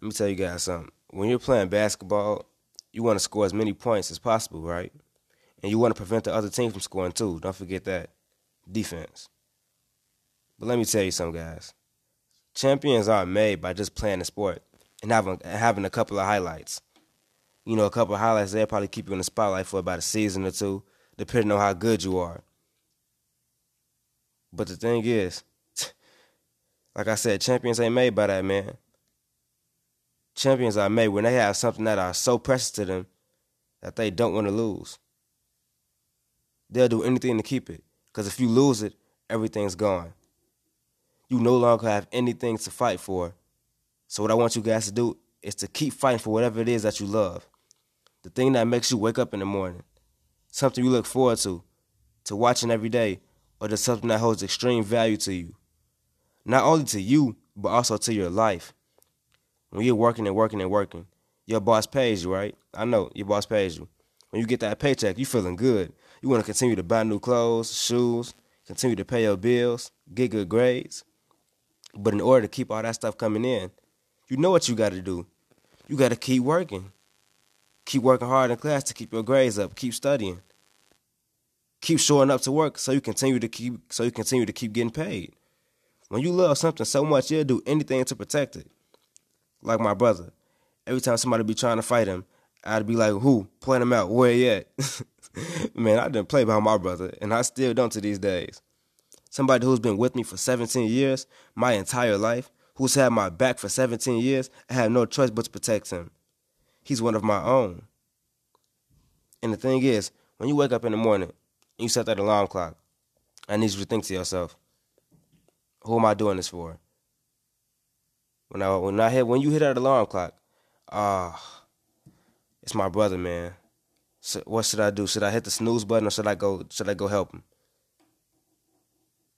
Let me tell you guys something. When you're playing basketball, you want to score as many points as possible, right? And you want to prevent the other team from scoring too. Don't forget that. Defense. But let me tell you something, guys. Champions aren't made by just playing the sport and having having a couple of highlights. You know, a couple of highlights they'll probably keep you in the spotlight for about a season or two, depending on how good you are. But the thing is, like I said, champions ain't made by that, man. Champions are made when they have something that are so precious to them that they don't want to lose. They'll do anything to keep it. Because if you lose it, everything's gone. You no longer have anything to fight for. So, what I want you guys to do is to keep fighting for whatever it is that you love. The thing that makes you wake up in the morning. Something you look forward to, to watching every day, or just something that holds extreme value to you not only to you, but also to your life. When you're working and working and working, your boss pays you, right? I know your boss pays you. When you get that paycheck, you feeling good. You want to continue to buy new clothes, shoes, continue to pay your bills, get good grades. But in order to keep all that stuff coming in, you know what you got to do. You got to keep working. Keep working hard in class to keep your grades up. Keep studying. Keep showing up to work so you continue to keep so you continue to keep getting paid. When you love something so much, you'll do anything to protect it. Like my brother. Every time somebody be trying to fight him, I'd be like, who? Point him out. Where he at? Man, I didn't play behind my brother, and I still don't to these days. Somebody who's been with me for 17 years, my entire life, who's had my back for 17 years, I have no choice but to protect him. He's one of my own. And the thing is, when you wake up in the morning and you set that alarm clock, I need you to think to yourself, who am I doing this for? When I when I hit when you hit that alarm clock, ah, uh, it's my brother, man. So what should I do? Should I hit the snooze button or should I go should I go help him?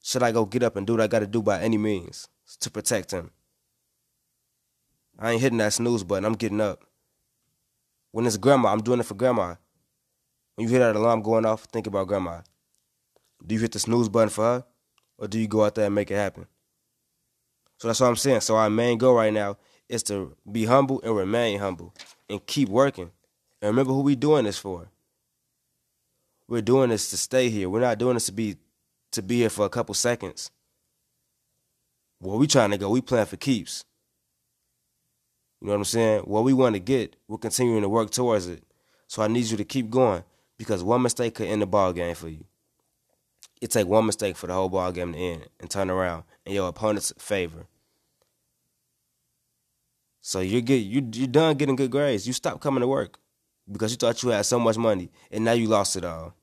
Should I go get up and do what I gotta do by any means to protect him? I ain't hitting that snooze button, I'm getting up. When it's grandma, I'm doing it for grandma. When you hear that alarm going off, think about grandma. Do you hit the snooze button for her? or do you go out there and make it happen? So that's what I'm saying. So our main goal right now is to be humble and remain humble and keep working. And remember who we doing this for. We're doing this to stay here. We're not doing this to be to be here for a couple seconds. Where we trying to go, we plan for keeps. You know what I'm saying? What we want to get, we're continuing to work towards it. So I need you to keep going because one mistake could end the ball game for you it take one mistake for the whole ball game to end and turn around in your opponent's favor. So you're get you you done getting good grades. You stop coming to work because you thought you had so much money and now you lost it all.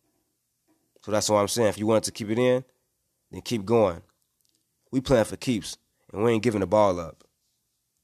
So that's what I'm saying. If you want to keep it in, then keep going. We playing for keeps and we ain't giving the ball up.